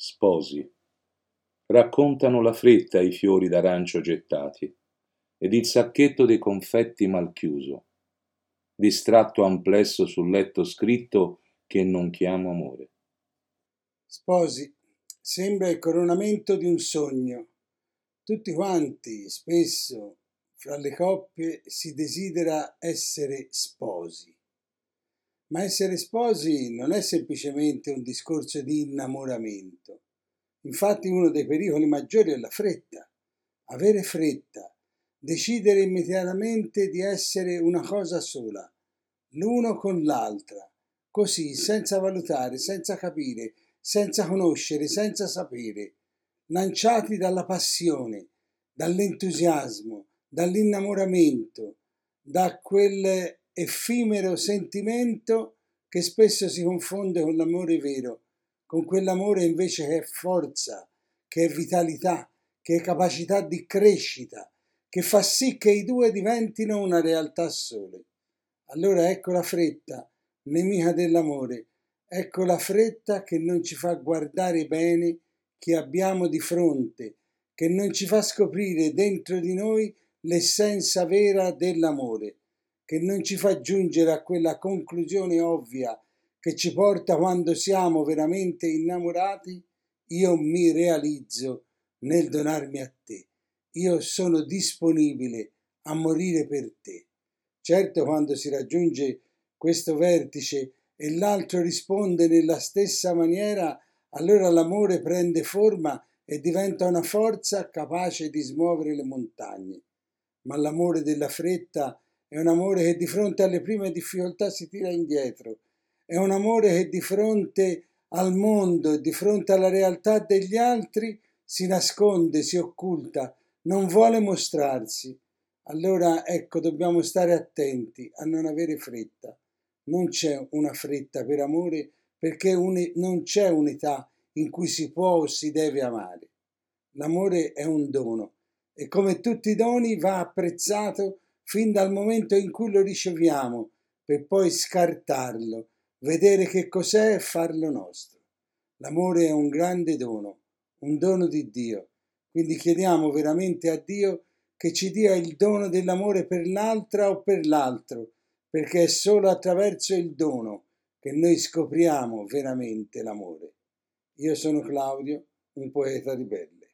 Sposi. Raccontano la fretta i fiori d'arancio gettati ed il sacchetto dei confetti mal chiuso, distratto amplesso sul letto scritto che non chiamo amore. Sposi, sembra il coronamento di un sogno. Tutti quanti, spesso, fra le coppie, si desidera essere sposi. Ma essere sposi non è semplicemente un discorso di innamoramento. Infatti uno dei pericoli maggiori è la fretta. Avere fretta, decidere immediatamente di essere una cosa sola, l'uno con l'altra, così, senza valutare, senza capire, senza conoscere, senza sapere, lanciati dalla passione, dall'entusiasmo, dall'innamoramento, da quel effimero sentimento che spesso si confonde con l'amore vero, con quell'amore invece che è forza, che è vitalità, che è capacità di crescita, che fa sì che i due diventino una realtà sole. Allora ecco la fretta, nemica dell'amore, ecco la fretta che non ci fa guardare bene chi abbiamo di fronte, che non ci fa scoprire dentro di noi l'essenza vera dell'amore che non ci fa giungere a quella conclusione ovvia che ci porta quando siamo veramente innamorati, io mi realizzo nel donarmi a te. Io sono disponibile a morire per te. Certo, quando si raggiunge questo vertice e l'altro risponde nella stessa maniera, allora l'amore prende forma e diventa una forza capace di smuovere le montagne. Ma l'amore della fretta è un amore che di fronte alle prime difficoltà si tira indietro, è un amore che di fronte al mondo e di fronte alla realtà degli altri si nasconde, si occulta, non vuole mostrarsi. Allora ecco, dobbiamo stare attenti a non avere fretta. Non c'è una fretta per amore perché un, non c'è unità in cui si può o si deve amare. L'amore è un dono e come tutti i doni va apprezzato fin dal momento in cui lo riceviamo, per poi scartarlo, vedere che cos'è e farlo nostro. L'amore è un grande dono, un dono di Dio. Quindi chiediamo veramente a Dio che ci dia il dono dell'amore per l'altra o per l'altro, perché è solo attraverso il dono che noi scopriamo veramente l'amore. Io sono Claudio, un poeta ribelle.